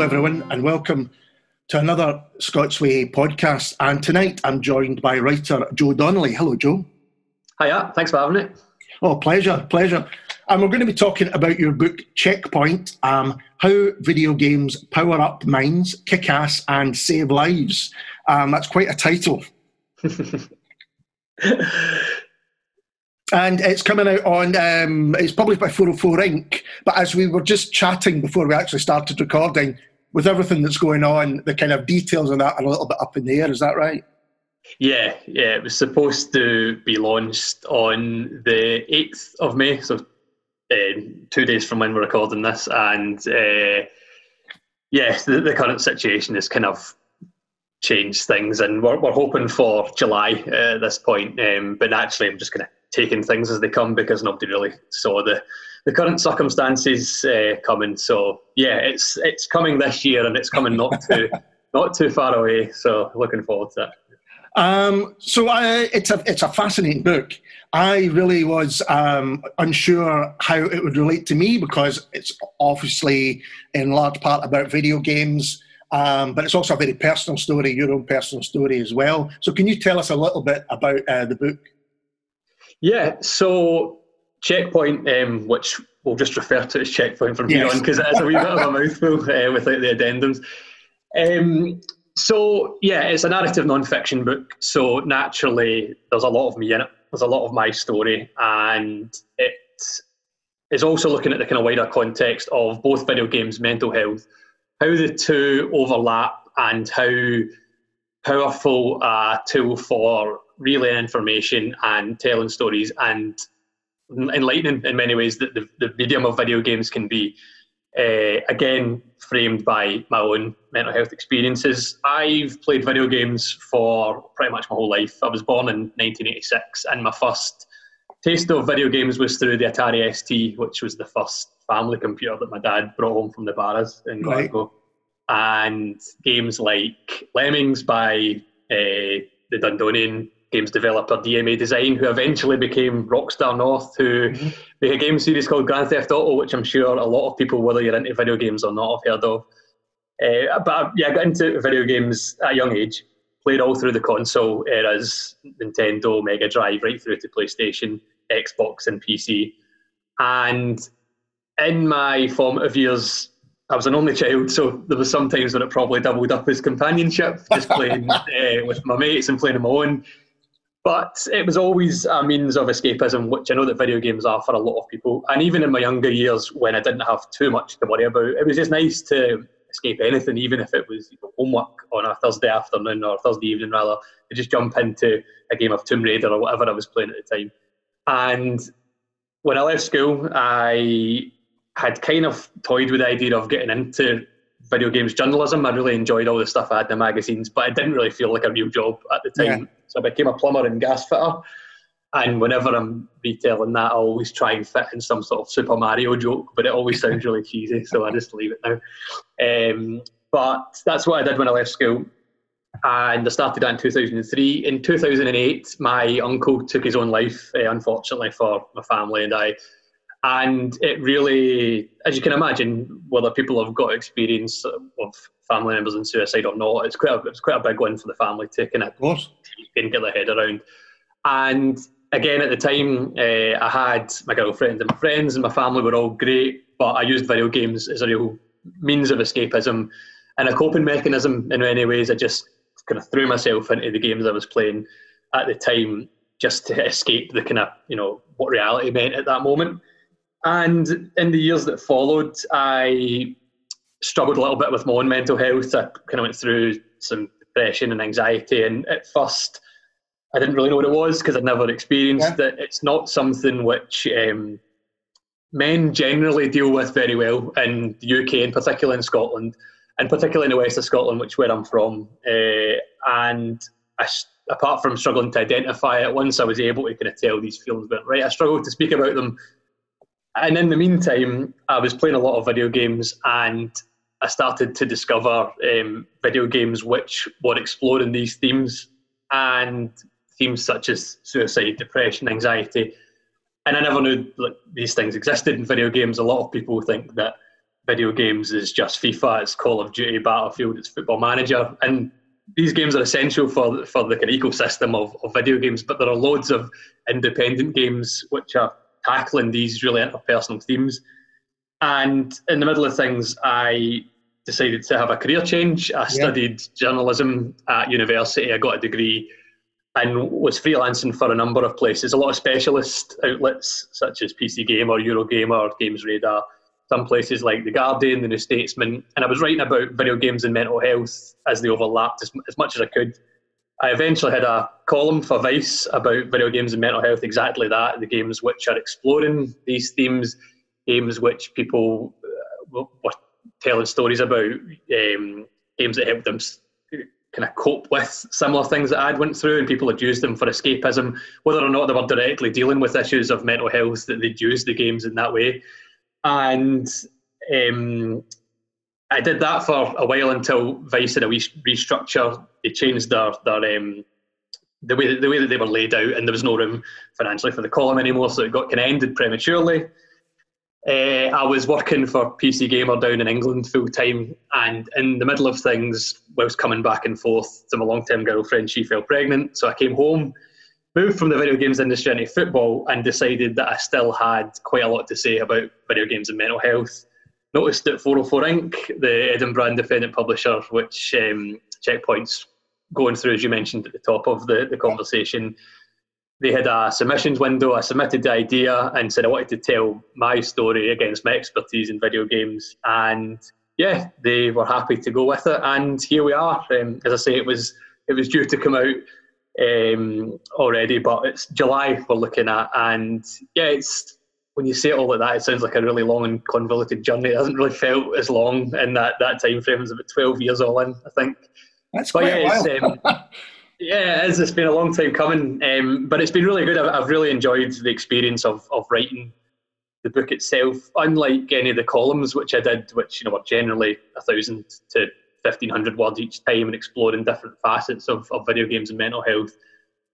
Hello, everyone, and welcome to another Scots Way podcast. And tonight I'm joined by writer Joe Donnelly. Hello, Joe. Hiya, thanks for having me. Oh, pleasure, pleasure. And we're going to be talking about your book, Checkpoint um, How Video Games Power Up Minds, Kick Ass, and Save Lives. Um, that's quite a title. and it's coming out on um, it's published by 404 Ink. But as we were just chatting before we actually started recording, with everything that's going on, the kind of details of that are a little bit up in the air. Is that right? Yeah, yeah. It was supposed to be launched on the eighth of May, so uh, two days from when we're recording this, and uh, yeah, the, the current situation has kind of changed things, and we're, we're hoping for July uh, at this point. Um, but naturally, I'm just going to taking things as they come because nobody really saw the the current circumstances uh, coming. So yeah, it's it's coming this year and it's coming not too not too far away. So looking forward to it. Um, so I, it's a it's a fascinating book. I really was um, unsure how it would relate to me because it's obviously in large part about video games, um, but it's also a very personal story, your own personal story as well. So can you tell us a little bit about uh, the book? Yeah, so Checkpoint, um, which we'll just refer to as Checkpoint from here yes. on because it is a wee bit of a mouthful uh, without the addendums. Um, so yeah, it's a narrative non-fiction book. So naturally, there's a lot of me in it. There's a lot of my story, and it is also looking at the kind of wider context of both video games, mental health, how the two overlap, and how powerful a tool for relaying information and telling stories and enlightening in many ways that the, the medium of video games can be. Uh, again, framed by my own mental health experiences. I've played video games for pretty much my whole life. I was born in 1986, and my first taste of video games was through the Atari ST, which was the first family computer that my dad brought home from the Barras in Glasgow. Right. And games like Lemmings by uh, the Dundonian games developer DMA Design, who eventually became Rockstar North, who mm-hmm. made a game series called Grand Theft Auto, which I'm sure a lot of people, whether you're into video games or not, have heard of. Uh, but yeah, I got into video games at a young age, played all through the console eras Nintendo, Mega Drive, right through to PlayStation, Xbox, and PC. And in my formative years, I was an only child, so there was some times when it probably doubled up as companionship, just playing uh, with my mates and playing on my own. But it was always a means of escapism, which I know that video games are for a lot of people. And even in my younger years, when I didn't have too much to worry about, it was just nice to escape anything, even if it was you know, homework on a Thursday afternoon or Thursday evening, rather, to just jump into a game of Tomb Raider or whatever I was playing at the time. And when I left school, I had kind of toyed with the idea of getting into video games journalism. I really enjoyed all the stuff I had in the magazines, but it didn't really feel like a real job at the time. Yeah. So I became a plumber and gas fitter. And whenever I'm retailing that, I always try and fit in some sort of Super Mario joke, but it always sounds really cheesy, so I just leave it now. Um, but that's what I did when I left school. And I started that in 2003. In 2008, my uncle took his own life, uh, unfortunately, for my family and I. And it really, as you can imagine, whether people have got experience of family members in suicide or not, it's quite a, it's quite a big one for the family to kind of, of and get their head around. And again, at the time, uh, I had my girlfriend and my friends, and my family were all great, but I used video games as a real means of escapism and a coping mechanism in many ways. I just kind of threw myself into the games I was playing at the time just to escape the kind of, you know, what reality meant at that moment. And in the years that followed, I struggled a little bit with my own mental health. I kind of went through some depression and anxiety, and at first, I didn't really know what it was because I'd never experienced yeah. it. It's not something which um, men generally deal with very well in the UK, in particular in Scotland, and particularly in the west of Scotland, which where I'm from. Uh, and I, apart from struggling to identify it, once I was able to kind of tell these feelings went right, I struggled to speak about them. And in the meantime, I was playing a lot of video games and I started to discover um, video games which were exploring these themes and themes such as suicide, depression, anxiety. And I never knew like, these things existed in video games. A lot of people think that video games is just FIFA, it's Call of Duty, Battlefield, it's Football Manager, and these games are essential for for the kind of ecosystem of, of video games. But there are loads of independent games which are tackling these really interpersonal themes. And in the middle of things, I decided to have a career change. I studied journalism at university. I got a degree and was freelancing for a number of places, a lot of specialist outlets such as PC Gamer, Eurogamer, Games Radar, some places like The Guardian, The New Statesman, and I was writing about video games and mental health as they overlapped as, as much as I could. I eventually had a column for Vice about video games and mental health, exactly that, the games which are exploring these themes, games which people uh, were telling stories about, um, games that help them kind of cope with similar things that I'd went through, and people had used them for escapism, whether or not they were directly dealing with issues of mental health, that they'd use the games in that way. And um, I did that for a while until Vice had a wee restructure. They changed their their um, the way the way that they were laid out, and there was no room financially for the column anymore, so it got kind of ended prematurely. Uh, I was working for PC Gamer down in England full time, and in the middle of things, whilst coming back and forth to my long term girlfriend, she fell pregnant. So I came home, moved from the video games industry into football, and decided that I still had quite a lot to say about video games and mental health. Noticed that 404 Ink., the Edinburgh independent publisher, which um, Checkpoint's going through, as you mentioned at the top of the, the conversation, they had a submissions window. I submitted the idea and said I wanted to tell my story against my expertise in video games. And yeah, they were happy to go with it. And here we are. Um, as I say, it was it was due to come out um, already, but it's July we're looking at. And yeah, it's when you say it all like that, it sounds like a really long and convoluted journey. It hasn't really felt as long in that, that time frame. It's about 12 years all in, I think. That's quite yeah. Um, Yeah, it is. It's been a long time coming, um, but it's been really good. I've, I've, really enjoyed the experience of, of writing the book itself. Unlike any of the columns which I did, which you know were generally a thousand to fifteen hundred words each time and exploring different facets of, of video games and mental health,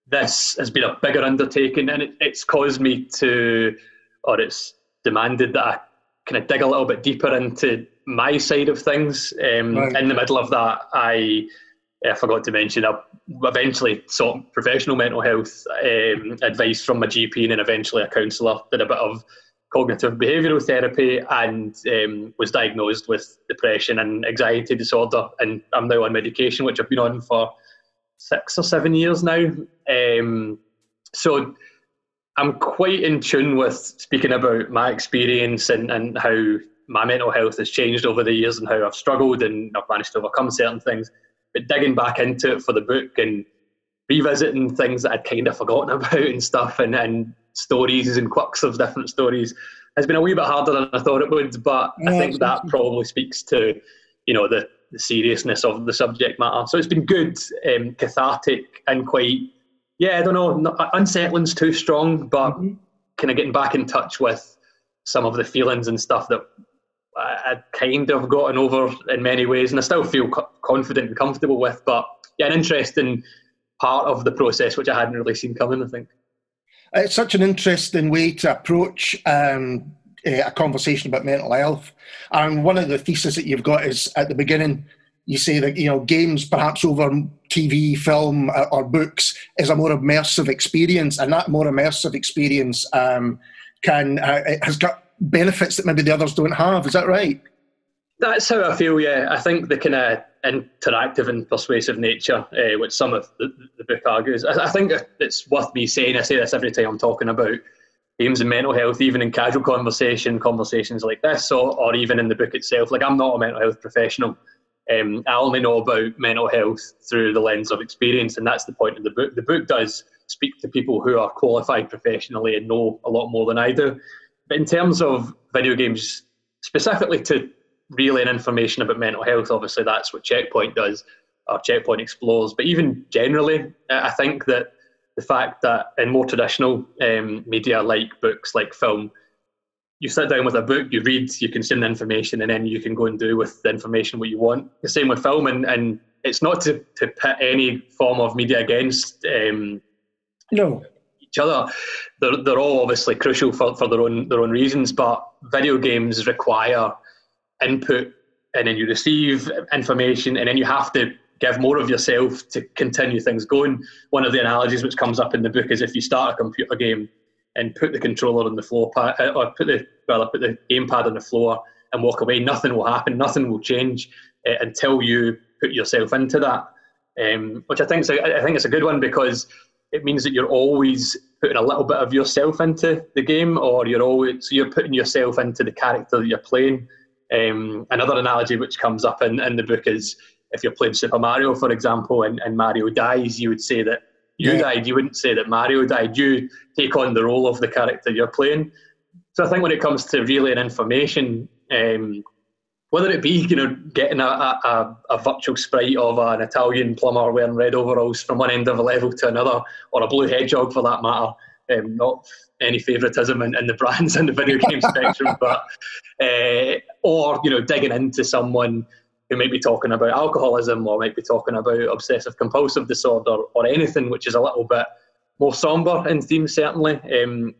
this has been a bigger undertaking, and it, it's caused me to, or it's demanded that I kind of dig a little bit deeper into my side of things. Um, right. In the middle of that, I I forgot to mention, I eventually sought professional mental health um, advice from my GP and then eventually a counsellor. Did a bit of cognitive behavioural therapy and um, was diagnosed with depression and anxiety disorder. And I'm now on medication, which I've been on for six or seven years now. Um, so I'm quite in tune with speaking about my experience and, and how my mental health has changed over the years and how I've struggled and I've managed to overcome certain things but digging back into it for the book and revisiting things that I'd kind of forgotten about and stuff and, and stories and quirks of different stories has been a wee bit harder than I thought it would. But yeah, I think that probably speaks to, you know, the, the seriousness of the subject matter. So it's been good, um, cathartic, and quite, yeah, I don't know, not, unsettling's too strong, but mm-hmm. kind of getting back in touch with some of the feelings and stuff that I'd kind of gotten over in many ways, and I still feel confident and comfortable with. But yeah, an interesting part of the process which I hadn't really seen coming. I think it's such an interesting way to approach um, a conversation about mental health. And one of the theses that you've got is at the beginning, you say that you know games perhaps over TV, film, uh, or books is a more immersive experience, and that more immersive experience um, can uh, has got benefits that maybe the others don't have. Is that right? That's how I feel. Yeah, I think the kind of interactive and persuasive nature, uh, which some of the, the book argues, I, I, think it's worth me saying. I say this every time I'm talking about games and mental health, even in casual conversation, conversations like this, or, or even in the book itself. Like I'm not a mental health professional. Um, I only know about mental health through the lens of experience, and that's the point of the book. The book does speak to people who are qualified professionally and know a lot more than I do. But in terms of video games, specifically to relaying information about mental health, obviously that's what Checkpoint does, or Checkpoint explores. But even generally, I think that the fact that in more traditional um, media like books, like film, you sit down with a book, you read, you consume the information, and then you can go and do with the information what you want. The same with film, and, and it's not to, to pit any form of media against um, no each other. They're, they're all obviously crucial for, for their own their own reasons, but video games require input and then you receive information and then you have to give more of yourself to continue things going. One of the analogies which comes up in the book is if you start a computer game and put the controller on the floor pad, uh, or put the well, put the gamepad on the floor and walk away, nothing will happen, nothing will change uh, until you put yourself into that. Um, which I think is think it's a good one because it means that you're always putting a little bit of yourself into the game, or you're always so you're putting yourself into the character that you're playing. Um, another analogy which comes up in, in the book is if you're playing Super Mario, for example, and, and Mario dies, you would say that you yeah. died. You wouldn't say that Mario died. You take on the role of the character you're playing. So I think when it comes to relaying information, um, whether it be you know getting a, a, a, virtual sprite of an Italian plumber wearing red overalls from one end of a level to another, or a blue hedgehog for that matter, um, not any favouritism in, in, the brands in the video game spectrum, but uh, or you know digging into someone who might be talking about alcoholism or might be talking about obsessive compulsive disorder or anything which is a little bit more somber in theme, certainly. Um,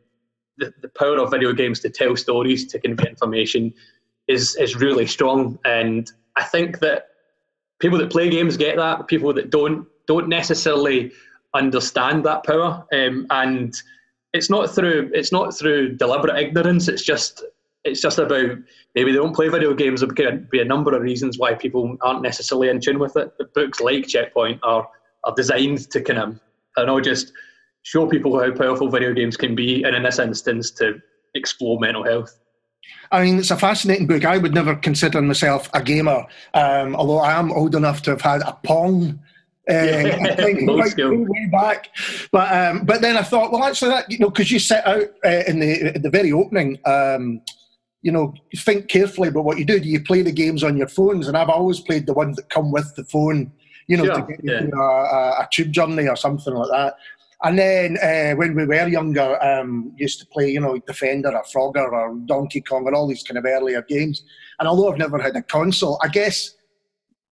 the, the power of video games to tell stories, to convey information is, is really strong. And I think that people that play games get that, people that don't, don't necessarily understand that power. Um, and it's not through it's not through deliberate ignorance. It's just it's just about maybe they don't play video games. There could be a number of reasons why people aren't necessarily in tune with it. Books like Checkpoint are are designed to kind of I know just show people how powerful video games can be, and in this instance, to explore mental health. I mean, it's a fascinating book. I would never consider myself a gamer, um, although I am old enough to have had a Pong. Uh, right, way back, but um, but then I thought, well, actually, that you know, because you set out uh, in the in the very opening, um, you know, think carefully about what you do. Do you play the games on your phones? And I've always played the ones that come with the phone, you know, sure, to get yeah. a, a, tube journey or something like that. And then uh, when we were younger, um, used to play, you know, Defender or Frogger or Donkey Kong and all these kind of earlier games. And although I've never had a console, I guess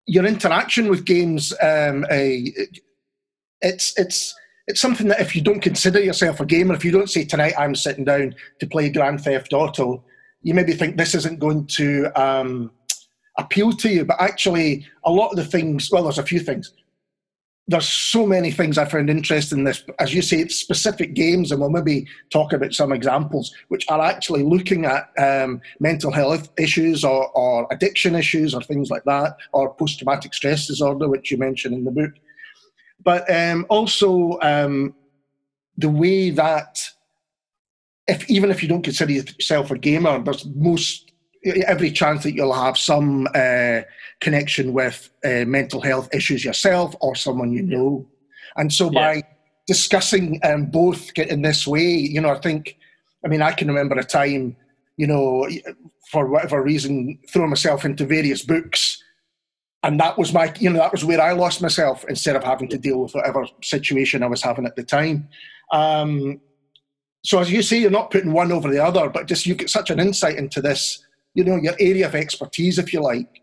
your interaction with games, um, uh, it's it's it's something that if you don't consider yourself a gamer, if you don't say tonight I'm sitting down to play Grand Theft Auto, you maybe think this isn't going to um, appeal to you, but actually, a lot of the things, well, there's a few things. There's so many things I found interesting in this. As you say, it's specific games, and we'll maybe talk about some examples, which are actually looking at um, mental health issues or, or addiction issues or things like that, or post traumatic stress disorder, which you mentioned in the book. But um, also um, the way that if even if you don't consider yourself a gamer, there's most every chance that you'll have some uh, connection with uh, mental health issues yourself or someone you know. And so yeah. by discussing um, both in this way, you know, I think, I mean, I can remember a time, you know, for whatever reason, throwing myself into various books. And that was my, you know, that was where I lost myself instead of having to deal with whatever situation I was having at the time. Um, so as you say, you're not putting one over the other, but just you get such an insight into this, you know, your area of expertise, if you like.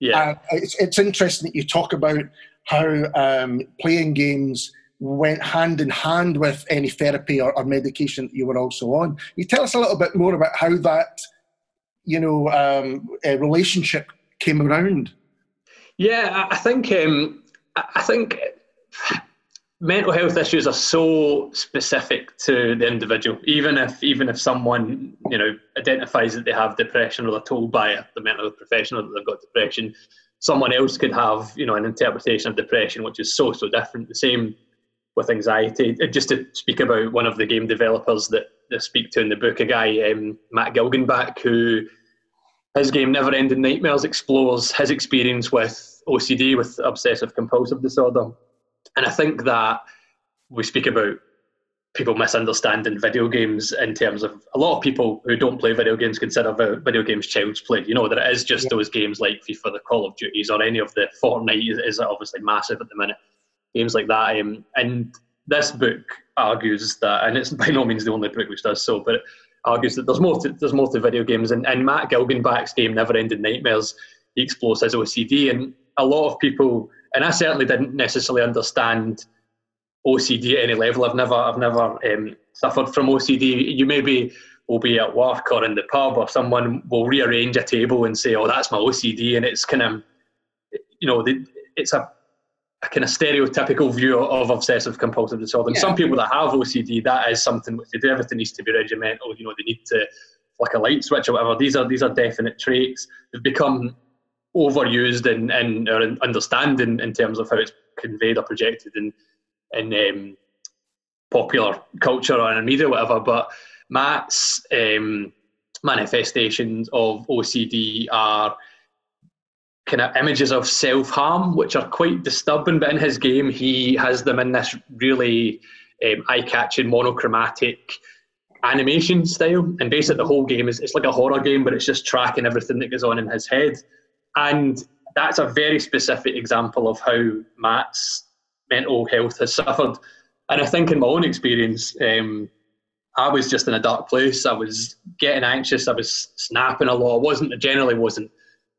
Yeah, uh, it's it's interesting that you talk about how um, playing games went hand in hand with any therapy or, or, medication that you were also on. You tell us a little bit more about how that, you know, um, relationship came around. Yeah, I think um, I think mental health issues are so specific to the individual. Even if even if someone you know identifies that they have depression or they're told by the mental health professional that they've got depression, someone else could have you know an interpretation of depression which is so so different. The same with anxiety. Just to speak about one of the game developers that I speak to in the book, a guy um, Matt Gilgenbach who his game Never Ending Nightmares explores his experience with OCD, with obsessive compulsive disorder and I think that we speak about people misunderstanding video games in terms of a lot of people who don't play video games consider video games child's play. You know, that it is just yeah. those games like FIFA, the Call of Duties, or any of the Fortnite is obviously massive at the minute. Games like that. Um, and this book argues that, and it's by no means the only book which does so, but it argues that there's more to, there's more to video games. And, and Matt Gilgenbach's game, Never Ending Nightmares, he explores his OCD. And a lot of people and I certainly didn't necessarily understand OCD at any level. I've never, I've never um, suffered from OCD. You maybe will be at work or in the pub, or someone will rearrange a table and say, "Oh, that's my OCD," and it's kind of, you know, it's a, a kind of stereotypical view of obsessive compulsive disorder. And yeah. some people that have OCD, that is something which they do. Everything needs to be regimental. You know, they need to flick a light switch or whatever. These are these are definite traits. They've become overused in, in our understanding in terms of how it's conveyed or projected in in um, popular culture or in media, or whatever. But Matt's um, manifestations of OCD are kind of images of self harm, which are quite disturbing. But in his game, he has them in this really um, eye catching, monochromatic animation style. And basically, the whole game is it's like a horror game, but it's just tracking everything that goes on in his head. And that's a very specific example of how Matt's mental health has suffered. And I think in my own experience, um, I was just in a dark place. I was getting anxious. I was snapping a lot. I wasn't I generally wasn't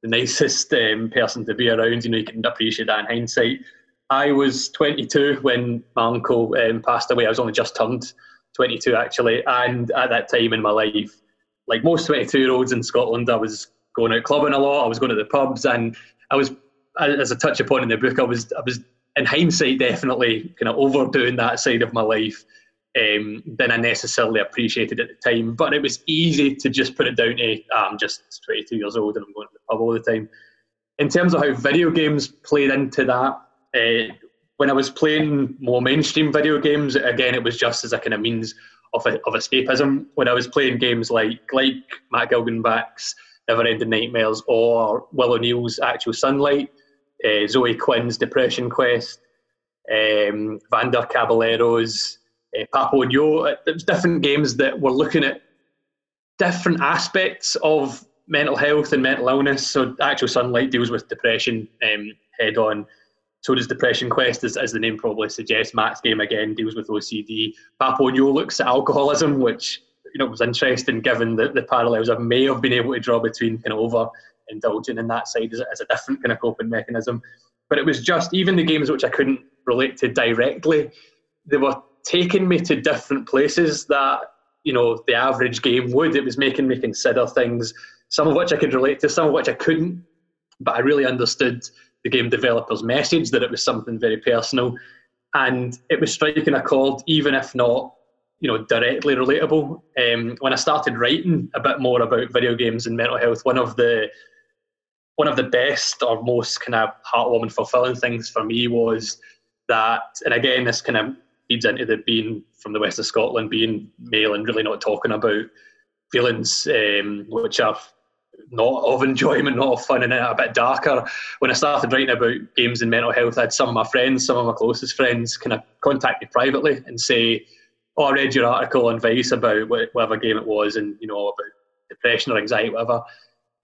the nicest um, person to be around. You know, you can appreciate that in hindsight. I was 22 when my uncle um, passed away. I was only just turned 22 actually, and at that time in my life, like most 22 year olds in Scotland, I was going out clubbing a lot. I was going to the pubs, and I was, as I touch upon in the book, I was, I was in hindsight definitely kind of overdoing that side of my life um, than I necessarily appreciated at the time. But it was easy to just put it down to ah, I'm just 22 years old and I'm going to the pub all the time. In terms of how video games played into that, uh, when I was playing more mainstream video games, again, it was just as a kind of means of, of escapism. When I was playing games like like Matt Gilgenbach's Never Ending Nightmares or Will O'Neill's Actual Sunlight, uh, Zoe Quinn's Depression Quest, um, Vander Caballero's uh, Papo Yo. Was different games that were looking at different aspects of mental health and mental illness. So, Actual Sunlight deals with depression um, head on. So does Depression Quest, as, as the name probably suggests. Matt's game again deals with OCD. Papo Yo looks at alcoholism, which you know it was interesting given the, the parallels I may have been able to draw between kind of over indulging in that side as, as a different kind of coping mechanism. But it was just even the games which I couldn't relate to directly, they were taking me to different places that you know the average game would. It was making me consider things, some of which I could relate to, some of which I couldn't. But I really understood the game developer's message that it was something very personal, and it was striking a chord, even if not you know directly relatable. Um, when I started writing a bit more about video games and mental health, one of the one of the best or most kind of heartwarming, fulfilling things for me was that, and again, this kind of feeds into the being from the west of Scotland, being male and really not talking about feelings um, which are not of enjoyment, not of fun, and a bit darker. When I started writing about games and mental health, I had some of my friends, some of my closest friends, kind of contact me privately and say, "Oh, I read your article on Vice about whatever game it was, and you know about depression or anxiety, whatever."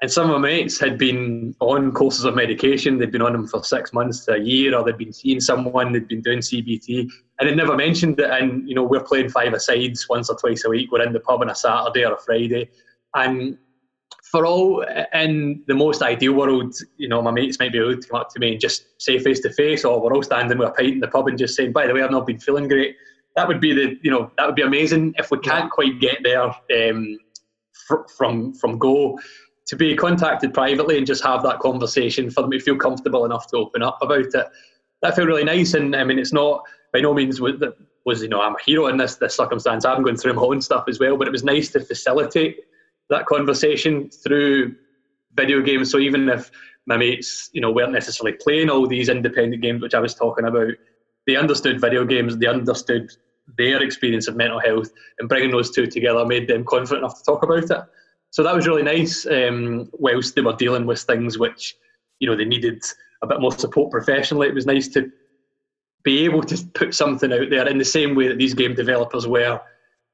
And some of my mates had been on courses of medication. They'd been on them for six months to a year, or they'd been seeing someone. They'd been doing CBT, and they'd never mentioned it. And you know, we're playing five asides once or twice a week. We're in the pub on a Saturday or a Friday, and for all in the most ideal world, you know, my mates might be able to come up to me and just say face to face, or we're all standing with a pint in the pub and just saying, "By the way, I've not been feeling great." That would be the, you know, that would be amazing. If we can't quite get there um, fr- from from go, to be contacted privately and just have that conversation for them to feel comfortable enough to open up about it. That felt really nice, and I mean, it's not by no means was, was you know I'm a hero in this this circumstance. I'm going through my own stuff as well, but it was nice to facilitate that conversation through video games. So even if my mates, you know, weren't necessarily playing all these independent games which I was talking about, they understood video games. They understood their experience of mental health, and bringing those two together made them confident enough to talk about it so that was really nice. Um, whilst they were dealing with things which you know they needed a bit more support professionally, it was nice to be able to put something out there in the same way that these game developers were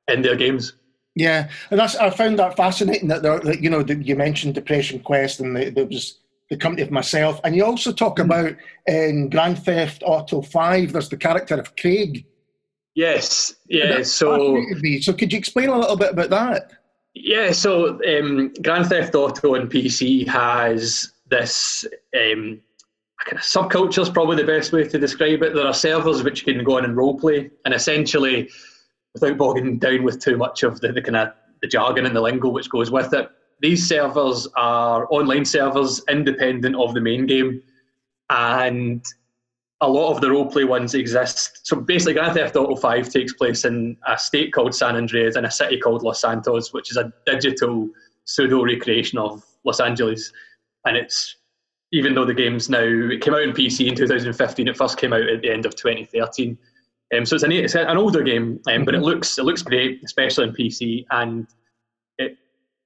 in their games. Yeah, and that's I found that fascinating that, that you know you mentioned Depression Quest and the, there was the company of myself, and you also talk mm-hmm. about in Grand Theft Auto Five. There's the character of Craig. Yes, yeah. So, so could you explain a little bit about that? Yeah, so um, Grand Theft Auto on PC has this um, kind of subculture is probably the best way to describe it. There are servers which you can go on and roleplay, and essentially, without bogging down with too much of the, the kind of the jargon and the lingo which goes with it. These servers are online servers independent of the main game, and a lot of the roleplay ones exist. So basically, Grand Theft Auto 5 takes place in a state called San Andreas and a city called Los Santos, which is a digital pseudo recreation of Los Angeles. And it's, even though the game's now, it came out in PC in 2015, it first came out at the end of 2013. Um, so it's an, it's an older game, um, but it mm-hmm. looks it looks great, especially on PC, and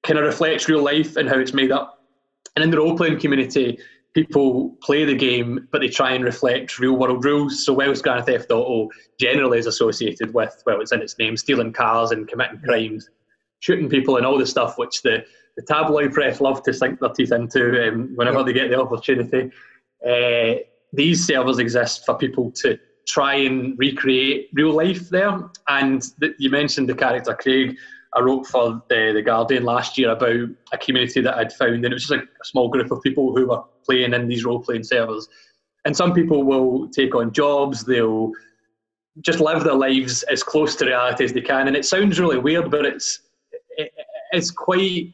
kind of reflects real life and how it's made up. And in the role playing community, people play the game, but they try and reflect real world rules. So whilst Grand Theft Auto generally is associated with, well, it's in its name, stealing cars and committing crimes, shooting people and all the stuff which the, the tabloid press love to sink their teeth into um, whenever yeah. they get the opportunity. Uh, these servers exist for people to try and recreate real life there. And you mentioned the character Craig. I wrote for the, the Guardian last year about a community that I'd found, and it was just a small group of people who were playing in these role playing servers. And some people will take on jobs, they'll just live their lives as close to reality as they can. And it sounds really weird, but it's it, it's quite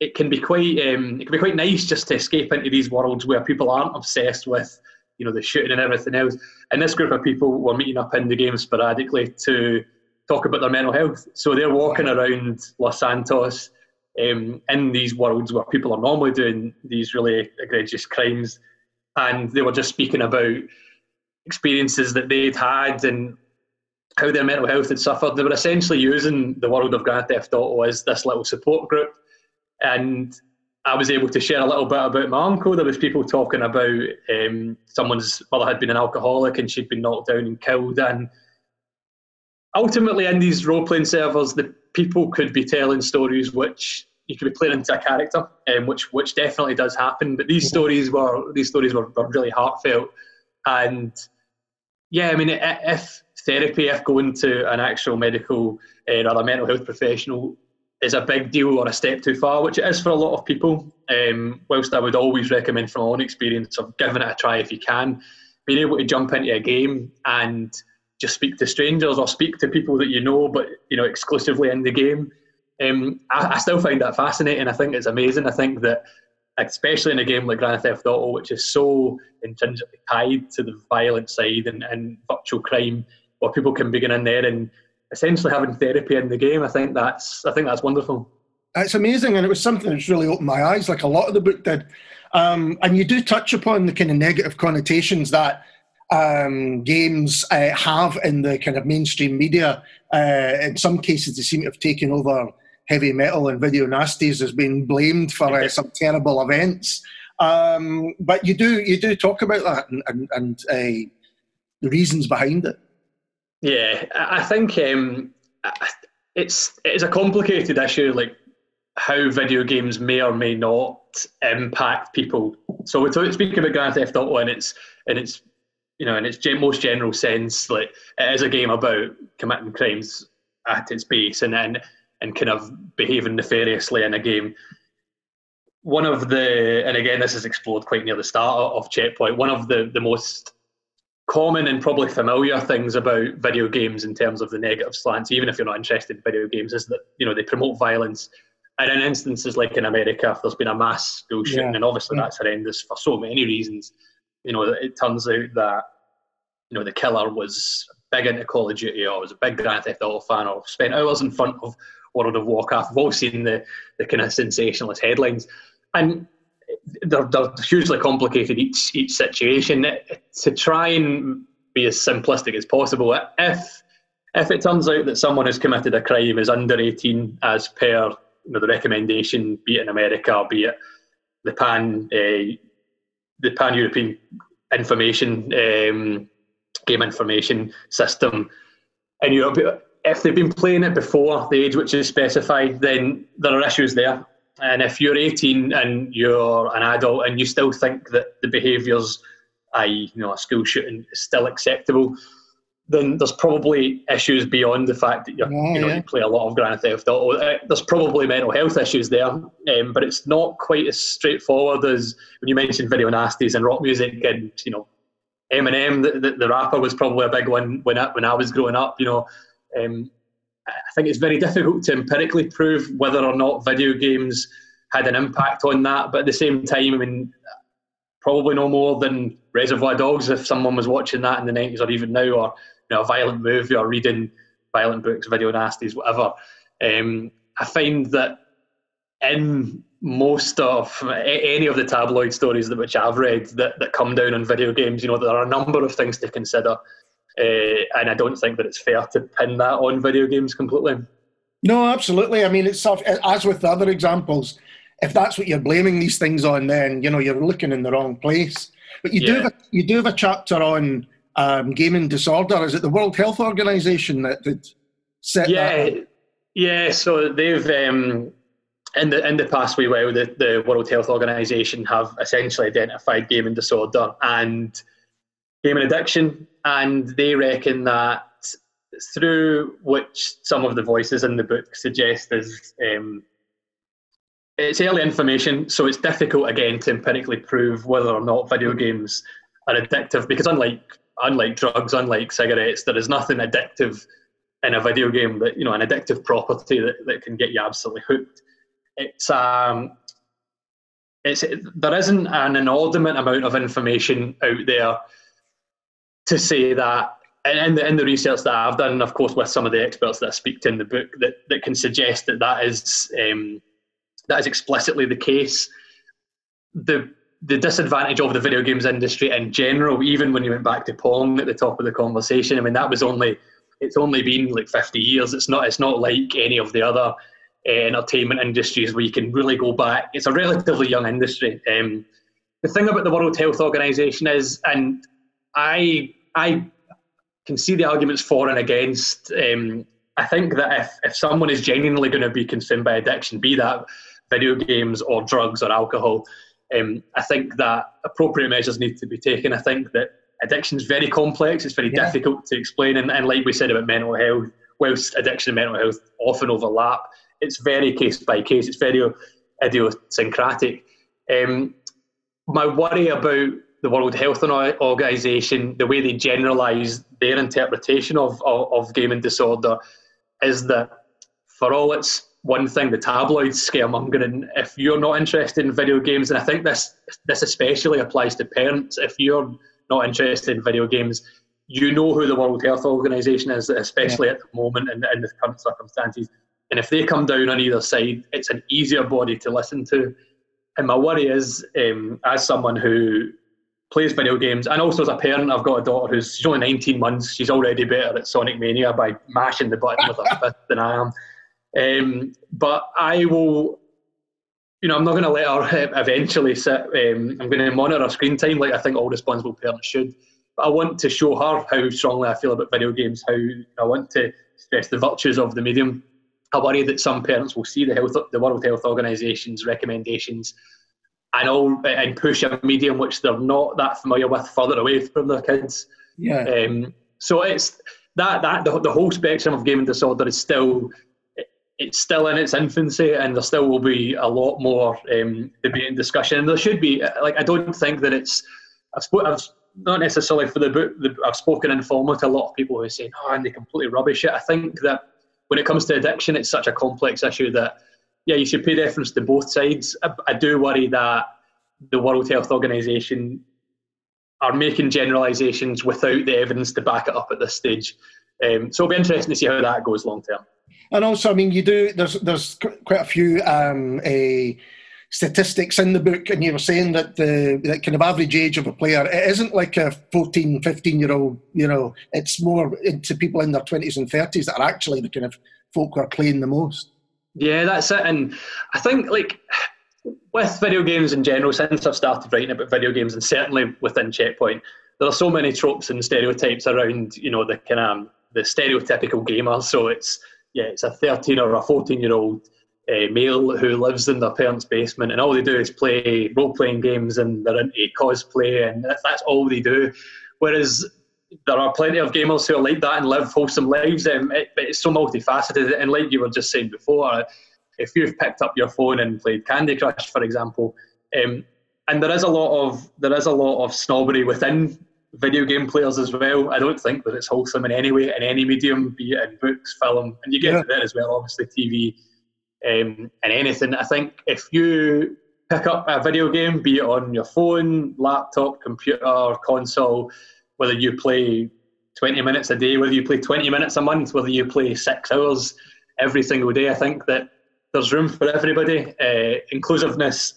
it can be quite um, it can be quite nice just to escape into these worlds where people aren't obsessed with you know the shooting and everything else. And this group of people were meeting up in the game sporadically to talk about their mental health. So they're walking around Los Santos um, in these worlds where people are normally doing these really egregious crimes, and they were just speaking about experiences that they'd had and how their mental health had suffered. They were essentially using the world of Grand Theft Auto as this little support group, and I was able to share a little bit about my uncle. There was people talking about um, someone's mother had been an alcoholic and she'd been knocked down and killed, and ultimately in these role playing servers, the people could be telling stories which you could be playing into a character, um, which which definitely does happen. But these stories were these stories were, were really heartfelt, and yeah, I mean, if therapy, if going to an actual medical uh, or a mental health professional is a big deal or a step too far, which it is for a lot of people. Um, whilst I would always recommend from my own experience of giving it a try if you can, being able to jump into a game and just speak to strangers or speak to people that you know, but you know exclusively in the game. Um, I, I, still find that fascinating. I think it's amazing. I think that, especially in a game like Grand Theft Auto, which is so intrinsically tied to the violent side and, and virtual crime, where people can begin in there and essentially having therapy in the game. I think that's I think that's wonderful. It's amazing, and it was something that's really opened my eyes, like a lot of the book did. Um, and you do touch upon the kind of negative connotations that um, games uh, have in the kind of mainstream media. Uh, in some cases, they seem to have taken over heavy metal and video nasties has been blamed for uh, some terrible events. Um, but you do you do talk about that and, and, and uh, the reasons behind it. Yeah, I think um, it's it's a complicated issue, like how video games may or may not impact people. So we're speaking about Grand Theft Auto and its and its you know, in its most general sense, like it is a game about committing crimes at its base, and then and kind of behaving nefariously in a game. One of the, and again, this is explored quite near the start of Checkpoint. One of the the most common and probably familiar things about video games in terms of the negative slants, even if you're not interested in video games, is that you know they promote violence. And in instances like in America, if there's been a mass school shooting, yeah. and obviously yeah. that's horrendous for so many reasons you know, it turns out that you know the killer was big into Call of Duty or was a big Grand Theft Auto fan or spent hours in front of World of Warcraft. We've all seen the the kind of sensationalist headlines, and they're, they're hugely complicated each each situation. To try and be as simplistic as possible, if if it turns out that someone has committed a crime is under 18 as per you know, the recommendation, be it in America, be it the pan uh, the pan European information um, game information system in Europe. If they've been playing it before the age which is specified, then there are issues there. And if you're 18 and you're an adult and you still think that the behaviours, i.e., you know, a school shooting, is still acceptable, then there's probably issues beyond the fact that you yeah, you know yeah. you play a lot of Grand Theft Auto. Uh, there's probably mental health issues there, um, but it's not quite as straightforward as when you mentioned video nasties and rock music and you know Eminem, the, the, the rapper was probably a big one when I, when I was growing up. You know, um, I think it's very difficult to empirically prove whether or not video games had an impact on that. But at the same time, I mean, probably no more than Reservoir Dogs if someone was watching that in the 90s or even now, or you know, a violent movie or reading violent books, video nasties, whatever. Um, I find that in most of any of the tabloid stories that which I've read that, that come down on video games, you know, there are a number of things to consider. Uh, and I don't think that it's fair to pin that on video games completely. No, absolutely. I mean, it's as with the other examples. If that's what you're blaming these things on, then you know you're looking in the wrong place. But you yeah. do have a, you do have a chapter on um, gaming disorder. Is it the World Health Organization that, that set yeah, that? Yeah. So they've um, in the in the past wee while the, the World Health Organization have essentially identified gaming disorder and gaming addiction, and they reckon that through which some of the voices in the book suggest is um, it's early information, so it's difficult again to empirically prove whether or not video games are addictive because unlike unlike drugs, unlike cigarettes, there is nothing addictive in a video game that you know an addictive property that, that can get you absolutely hooked. It's um it's there isn't an inordinate amount of information out there to say that in the, in the research that I've done, and of course, with some of the experts that I speak to in the book, that, that can suggest that that is um, that is explicitly the case. The the disadvantage of the video games industry in general, even when you went back to Pong at the top of the conversation, I mean that was only it's only been like 50 years. It's not it's not like any of the other uh, entertainment industries where you can really go back. It's a relatively young industry. Um, the thing about the World Health Organization is, and I I can see the arguments for and against. Um, I think that if, if someone is genuinely going to be consumed by addiction, be that video games or drugs or alcohol, um, I think that appropriate measures need to be taken. I think that addiction is very complex, it's very yeah. difficult to explain, and, and like we said about mental health, whilst addiction and mental health often overlap, it's very case by case, it's very idiosyncratic. Um, my worry about the World Health Organization, the way they generalise their interpretation of, of, of gaming disorder, is that for all its one thing, the tabloids scaremongering. If you're not interested in video games, and I think this this especially applies to parents, if you're not interested in video games, you know who the World Health Organization is, especially yeah. at the moment and in, in the current circumstances. And if they come down on either side, it's an easier body to listen to. And my worry is, um, as someone who plays video games, and also as a parent, I've got a daughter who's she's only 19 months. She's already better at Sonic Mania by mashing the button with her fist than I am. Um, but I will, you know, I'm not going to let her eventually sit. Um, I'm going to monitor her screen time like I think all responsible parents should. But I want to show her how strongly I feel about video games. How I want to stress the virtues of the medium. I worry that some parents will see the health, the World Health Organization's recommendations and all and push a medium which they're not that familiar with further away from their kids. Yeah. Um, so it's that that the, the whole spectrum of gaming disorder is still it's still in its infancy, and there still will be a lot more um, debate and discussion. And there should be. Like, I don't think that it's. I've, sp- I've not necessarily for the book. The, I've spoken informally to a lot of people who saying, "Oh, and they completely rubbish it." I think that when it comes to addiction, it's such a complex issue that yeah, you should pay deference to both sides. I, I do worry that the World Health Organization are making generalizations without the evidence to back it up at this stage. Um, so it'll be interesting to see how that goes long term. And also, I mean, you do. There's there's quite a few um, a statistics in the book, and you were saying that the, the kind of average age of a player it isn't like a 14, 15 year old. You know, it's more into people in their twenties and thirties that are actually the kind of folk who are playing the most. Yeah, that's it. And I think like with video games in general, since I've started writing about video games, and certainly within Checkpoint, there are so many tropes and stereotypes around. You know, the kind of the stereotypical gamer. So it's yeah, it's a 13 or a 14 year old uh, male who lives in their parents' basement, and all they do is play role playing games and they're into cosplay, and that's all they do. Whereas there are plenty of gamers who are like that and live wholesome lives. Um, it, it's so multifaceted, and like you were just saying before, if you've picked up your phone and played Candy Crush, for example, um, and there is a lot of there is a lot of snobbery within video game players as well. I don't think that it's wholesome in any way in any medium, be it in books, film, and you get yeah. to that as well, obviously TV um, and anything. I think if you pick up a video game, be it on your phone, laptop, computer, console, whether you play 20 minutes a day, whether you play 20 minutes a month, whether you play six hours every single day, I think that there's room for everybody. Uh, inclusiveness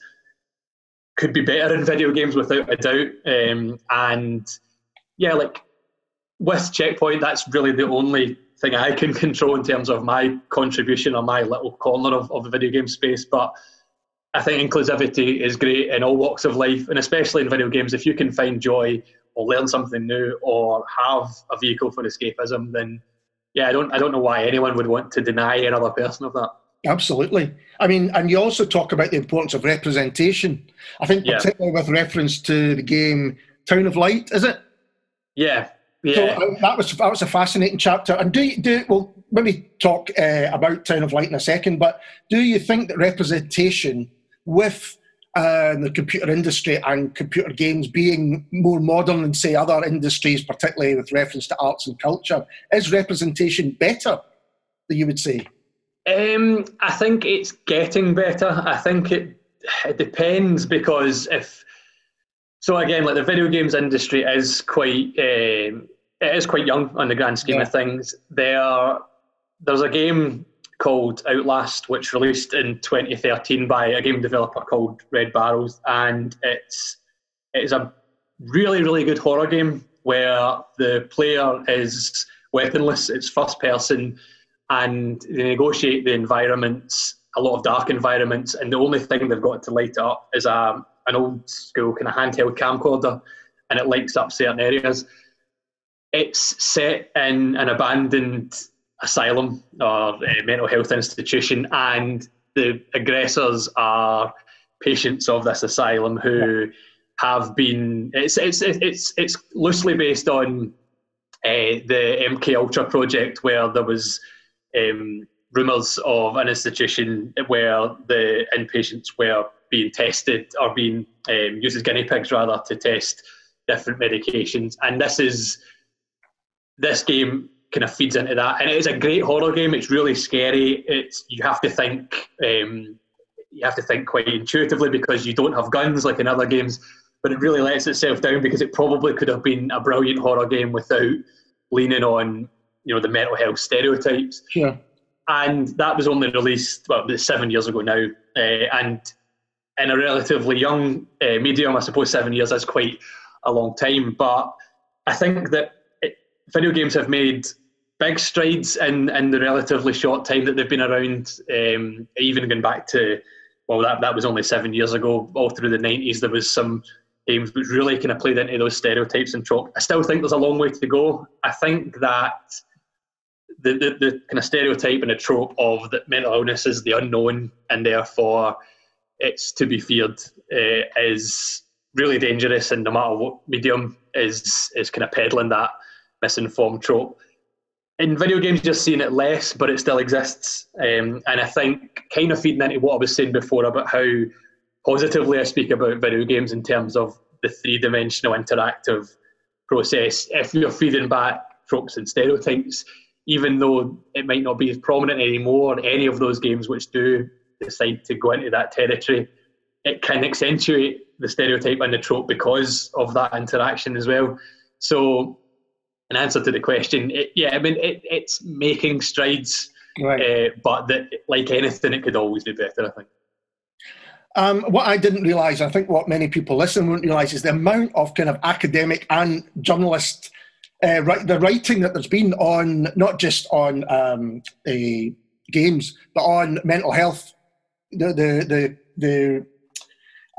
could be better in video games without a doubt. Um, and yeah, like with Checkpoint, that's really the only thing I can control in terms of my contribution or my little corner of, of the video game space. But I think inclusivity is great in all walks of life, and especially in video games. If you can find joy or learn something new or have a vehicle for escapism, then yeah, I don't I don't know why anyone would want to deny another person of that. Absolutely. I mean, and you also talk about the importance of representation. I think particularly with reference to the game Town of Light, is it? Yeah. Yeah. So uh, that was that was a fascinating chapter. And do you, do well maybe talk uh, about Town of Light in a second, but do you think that representation with uh, the computer industry and computer games being more modern than say other industries, particularly with reference to arts and culture, is representation better? That you would say? Um, I think it's getting better. I think it it depends because if so again, like the video games industry is quite um, it is quite young on the grand scheme yeah. of things. There, there's a game called Outlast, which released in 2013 by a game developer called Red Barrels, and it's it is a really really good horror game where the player is weaponless. It's first person and they negotiate the environments, a lot of dark environments, and the only thing they've got to light up is a, an old school kind of handheld camcorder, and it lights up certain areas. It's set in an abandoned asylum or uh, mental health institution, and the aggressors are patients of this asylum who have been. It's it's it's it's loosely based on uh, the MK Ultra project, where there was um, rumours of an institution where the inpatients were being tested or being um, used as guinea pigs rather to test different medications. And this is this game kind of feeds into that, and it is a great horror game. It's really scary. It's you have to think. Um, you have to think quite intuitively because you don't have guns like in other games, but it really lets itself down because it probably could have been a brilliant horror game without leaning on you know the mental health stereotypes. Sure. And that was only released well seven years ago now, uh, and in a relatively young uh, medium, I suppose seven years is quite a long time. But I think that it, video games have made big strides in, in the relatively short time that they've been around. Um, even going back to well, that that was only seven years ago. All through the nineties, there was some games which really kind of played into those stereotypes and trope. I still think there's a long way to go. I think that the, the, the kind of stereotype and the trope of that mental illness is the unknown and therefore it's to be feared uh, is really dangerous and no matter what medium is is kind of peddling that misinformed trope. In video games, you're seeing it less, but it still exists. Um, and I think kind of feeding into what I was saying before about how positively I speak about video games in terms of the three dimensional interactive process. If you're feeding back tropes and stereotypes, even though it might not be as prominent anymore, any of those games which do decide to go into that territory, it can accentuate the stereotype and the trope because of that interaction as well. So, in answer to the question, it, yeah, I mean, it, it's making strides, right. uh, but that, like anything, it could always be better, I think. Um, what I didn't realise, I think what many people listening won't realise, is the amount of kind of academic and journalist uh, the writing that there's been on not just on um, uh, games but on mental health, the the the, the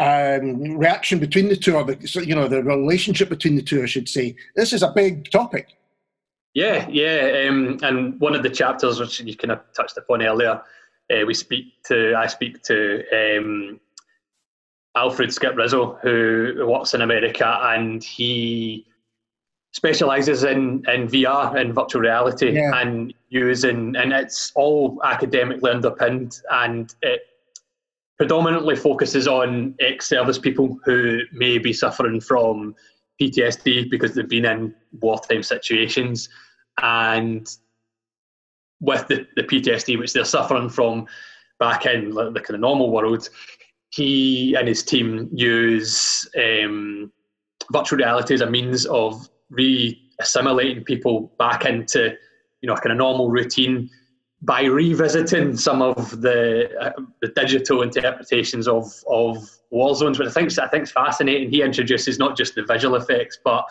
um, reaction between the two, or the you know the relationship between the two, I should say. This is a big topic. Yeah, yeah, um, and one of the chapters which you kind of touched upon earlier, uh, we speak to I speak to um, Alfred Skip Rizzo, who works in America, and he specializes in, in VR and virtual reality yeah. and using and it's all academically underpinned and it predominantly focuses on ex-service people who may be suffering from PTSD because they've been in wartime situations and with the, the PTSD which they're suffering from back in the, the kind of normal world, he and his team use um, virtual reality as a means of re-assimilating people back into you know a kind of normal routine by revisiting some of the uh, the digital interpretations of of war zones, which I think I think is fascinating. He introduces not just the visual effects, but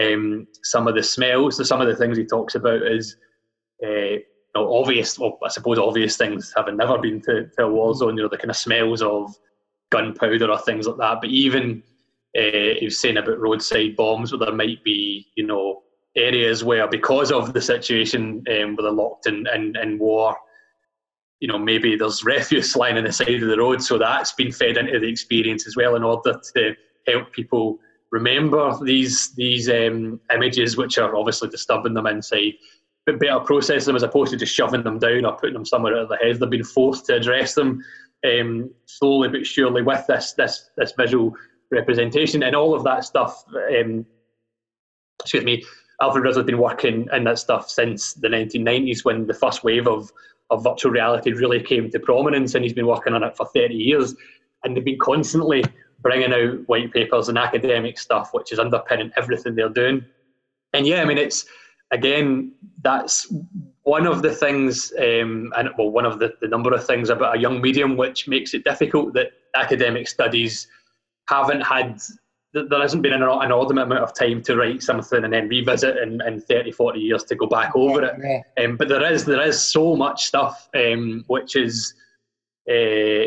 um, some of the smells. So some of the things he talks about is uh, know, obvious, well, I suppose obvious things having never been to, to a war zone, you know, the kind of smells of gunpowder or things like that. But even uh, he was saying about roadside bombs, where there might be, you know, areas where because of the situation um, where they're locked in, in, in war, you know, maybe there's refuse lying on the side of the road. So that's been fed into the experience as well in order to help people remember these these um, images, which are obviously disturbing them inside but better process them as opposed to just shoving them down or putting them somewhere out of their heads. They've been forced to address them um, slowly but surely with this this this visual representation and all of that stuff. Um, excuse me, Alfred Rizzo's been working in that stuff since the 1990s when the first wave of of virtual reality really came to prominence, and he's been working on it for 30 years. And they've been constantly bringing out white papers and academic stuff, which is underpinning everything they're doing. And yeah, I mean, it's again, that's one of the things, um, and well, one of the, the number of things about a young medium which makes it difficult that academic studies haven't had there hasn't been an, an inordinate amount of time to write something and then revisit in, in 30, 40 years to go back over it. Um, but there is there is so much stuff um, which is uh,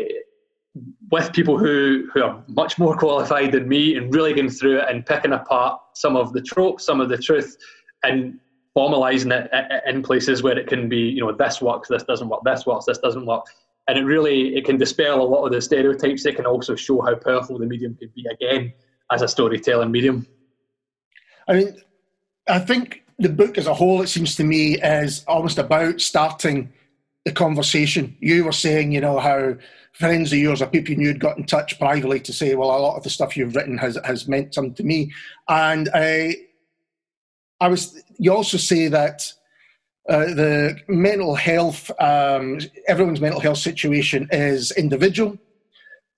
with people who, who are much more qualified than me and really going through it and picking apart some of the tropes, some of the truth, and formalizing it in places where it can be, you know, this works, this doesn't work, this works, this doesn't work. And it really it can dispel a lot of the stereotypes. It can also show how powerful the medium can be again as a storytelling medium. I mean, I think the book as a whole, it seems to me, is almost about starting the conversation. You were saying, you know, how friends of yours or people you knew had got in touch privately to say, well, a lot of the stuff you've written has, has meant something to me. And I, I was. You also say that uh, the mental health, um, everyone's mental health situation is individual,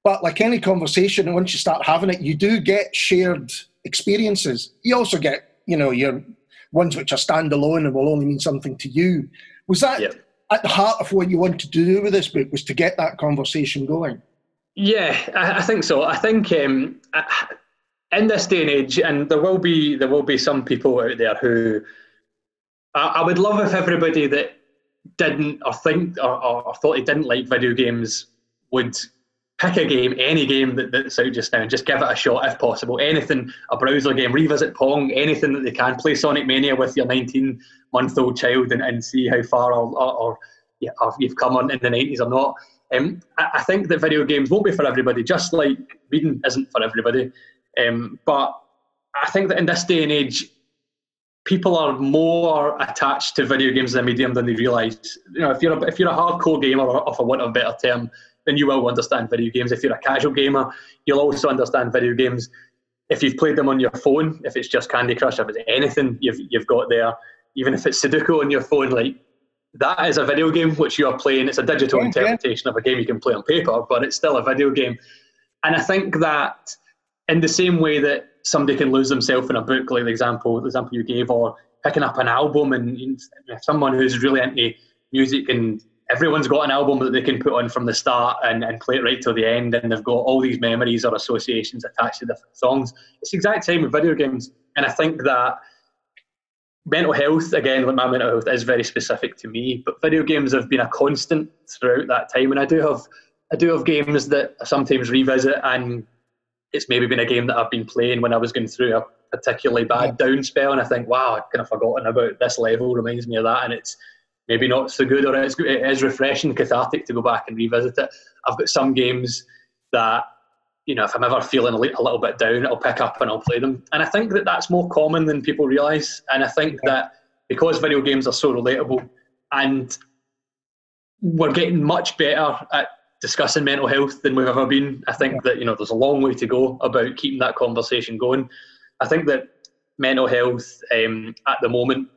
but like any conversation, once you start having it, you do get shared experiences. You also get, you know, your ones which are standalone and will only mean something to you. Was that yep. at the heart of what you wanted to do with this book? Was to get that conversation going? Yeah, I, I think so. I think um, in this day and age, and there will be there will be some people out there who I, I would love if everybody that didn't or think or, or, thought he didn't like video games would pick a game, any game that, that's out just now, and just give it a shot if possible. Anything, a browser game, revisit Pong, anything that they can. Play Sonic Mania with your 19 month old child and, and see how far or, or, or, yeah, or you've come on in the 90s or not. Um, I, I think that video games won't be for everybody, just like reading isn't for everybody. Um, but I think that in this day and age, people are more attached to video games as a medium than they realise. You know, if you're a, if you're a hardcore gamer, or for want of a better term, then you will understand video games. If you're a casual gamer, you'll also understand video games. If you've played them on your phone, if it's just Candy Crush, if it's anything you've you've got there, even if it's Sudoku on your phone, like that is a video game which you are playing. It's a digital yeah, interpretation yeah. of a game you can play on paper, but it's still a video game. And I think that in the same way that somebody can lose themselves in a book, like the example the example you gave, or picking up an album, and, someone who's really into music and everyone's got an album that they can put on from the start and, and play it right till the end, and they've got all these memories or associations attached to different songs. It's the exact same with video games, and I think that mental health again like my mental health is very specific to me but video games have been a constant throughout that time and i do have i do have games that I sometimes revisit and it's maybe been a game that I've been playing when I was going through a particularly bad yeah. down spell, and I think, wow, I've kind of forgotten about this level. Reminds me of that, and it's maybe not so good, or it's, it is refreshing, cathartic to go back and revisit it. I've got some games that you know, if I'm ever feeling a little bit down, I'll pick up and I'll play them. And I think that that's more common than people realise. And I think yeah. that because video games are so relatable, and we're getting much better at discussing mental health than we've ever been. I think that you know there's a long way to go about keeping that conversation going. I think that mental health um, at the moment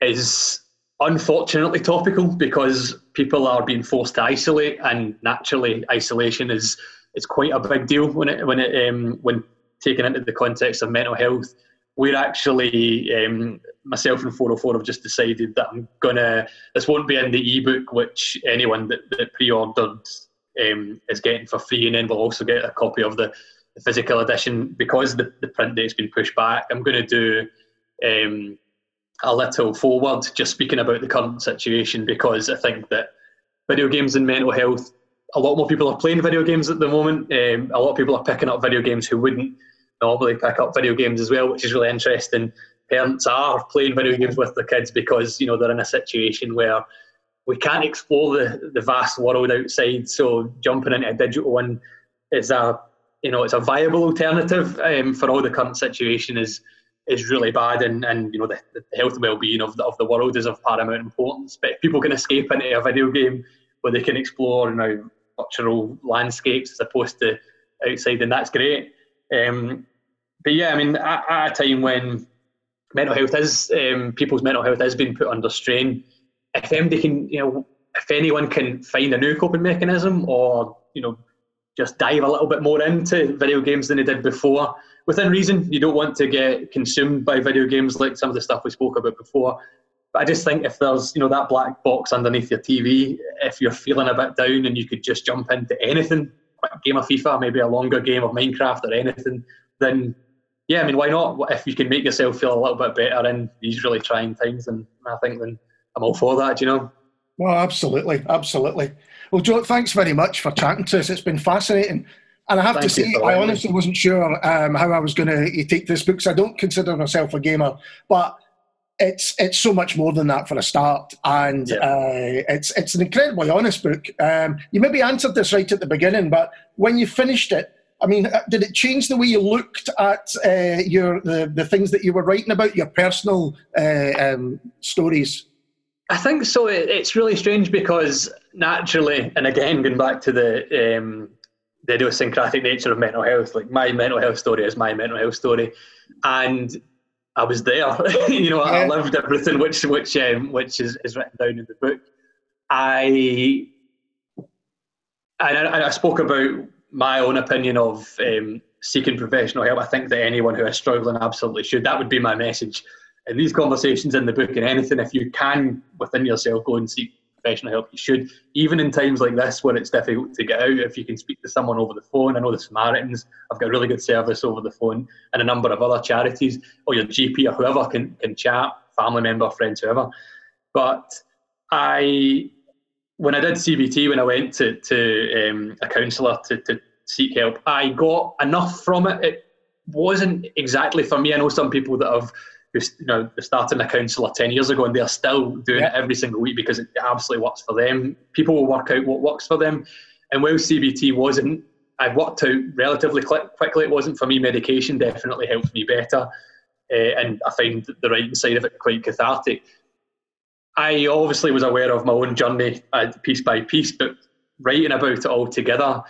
is unfortunately topical because people are being forced to isolate, and naturally, isolation is is quite a big deal when it when it um, when taken into the context of mental health. We're actually um, myself and 404 have just decided that I'm gonna. This won't be in the ebook, which anyone that, that pre-ordered um, is getting for free, and then we'll also get a copy of the, the physical edition because the, the print date's been pushed back. I'm going to do um, a little foreword, just speaking about the current situation, because I think that video games and mental health. A lot more people are playing video games at the moment. Um, a lot of people are picking up video games who wouldn't normally pick up video games as well, which is really interesting. Parents are playing video games with their kids because you know they're in a situation where we can't explore the, the vast world outside. So jumping into a digital one is a you know it's a viable alternative um, for all the current situation is is really bad and, and you know the, the health and well-being of the, of the world is of paramount importance. But if people can escape into a video game where they can explore you know virtual landscapes as opposed to outside, then that's great. Um, but yeah, I mean, at, at, a time when mental health is um, people's mental health is being put under strain, if anybody can, you know, if anyone can find a new coping mechanism or, you know, just dive a little bit more into video games than they did before, within reason, you don't want to get consumed by video games like some of the stuff we spoke about before. But I just think if there's, you know, that black box underneath your TV, if you're feeling a bit down and you could just jump into anything, a game of FIFA, maybe a longer game of Minecraft or anything, then yeah, I mean, why not? If you can make yourself feel a little bit better in these really trying times, and I think then I'm all for that, you know? Well, absolutely, absolutely. Well, Joe, thanks very much for chatting to us. It's been fascinating. And I have Thank to say, I honestly wasn't sure um, how I was going to take this book because I don't consider myself a gamer, but it's it's so much more than that for a start, and yeah. uh, it's it's an incredibly honest book. Um, you maybe answered this right at the beginning, but when you finished it, I mean, uh, did it change the way you looked at uh, your the, the things that you were writing about, your personal uh, um, stories? I think so. It's really strange because naturally, and again, going back to the um, the idiosyncratic nature of mental health, like my mental health story is my mental health story, and I was there. you know, yeah. I lived everything which which um, which is, is written down in the book. I and I, I spoke about my own opinion of um, seeking professional help. I think that anyone who is struggling absolutely should. That would be my message in these conversations in the book and anything, if you can within yourself go and seek professional help, you should. Even in times like this where it's difficult to get out, if you can speak to someone over the phone. I know the Samaritans have got really good service over the phone, and a number of other charities, or your GP or whoever can can chat, family member, friends, whoever. But I, when I did CBT, when I went to to um, a counsellor to, to seek help, I got enough from it. It wasn't exactly for me. I know some people that have you know started a counsellor ten years ago and they're still doing yeah. it every single week because it absolutely works for them. People will work out what works for them, and while CBT wasn't, I worked out relatively quickly. It wasn't for me. Medication definitely helped me better, uh, and I find the writing side of it quite cathartic. I obviously was aware of my own journey uh, piece by piece, but writing about it all together.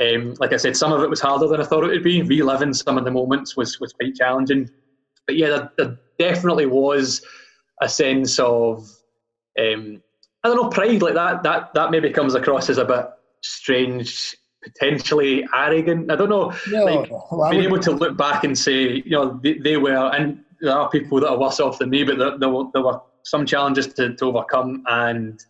Um, like I said, some of it was harder than I thought it would be. Reliving some of the moments was was quite challenging. But yeah, there, there definitely was a sense of um, I don't know pride like that. That that maybe comes across as a bit strange, potentially arrogant. I don't know. No, like well, being able to look back and say, you know, they, they, were, and there are people that are worse off than me, but there, there, were, there were some challenges to, to overcome. And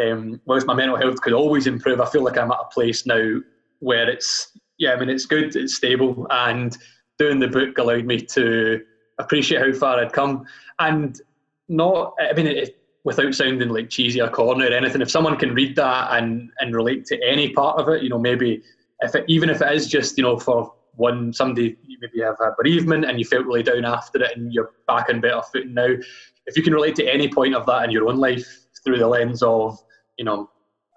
um, whilst my mental health could always improve, I feel like I'm at a place now where it's yeah, I mean, it's good, it's stable, and doing the book allowed me to appreciate how far I'd come, and not. I mean, it, without sounding like cheesy or corny or anything, if someone can read that and and relate to any part of it, you know, maybe if it, even if it is just you know for one somebody you maybe have a bereavement and you felt really down after it and you're back on better footing now. If you can relate to any point of that in your own life through the lens of you know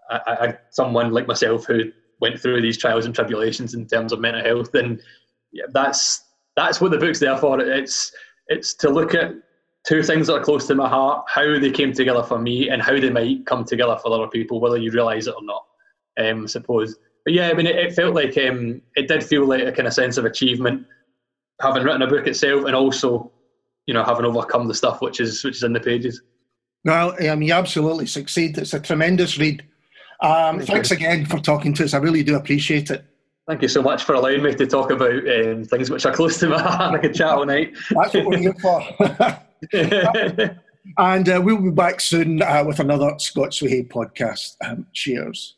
I, I, someone like myself who went through these trials and tribulations in terms of mental health, then yeah, that's that's what the book's there for. It's it's to look at two things that are close to my heart, how they came together for me, and how they might come together for other people, whether you realise it or not. Um, I suppose. But yeah, I mean, it, it felt like um, it did feel like a kind of sense of achievement having written a book itself and also, you know, having overcome the stuff which is which is in the pages. Well, um, you absolutely succeed. It's a tremendous read. Um, thanks again for talking to us. I really do appreciate it. Thank you so much for allowing me to talk about um, things which are close to my heart. I could chat all night. That's what we're here for. and uh, we'll be back soon uh, with another Scots Way podcast. Um, cheers.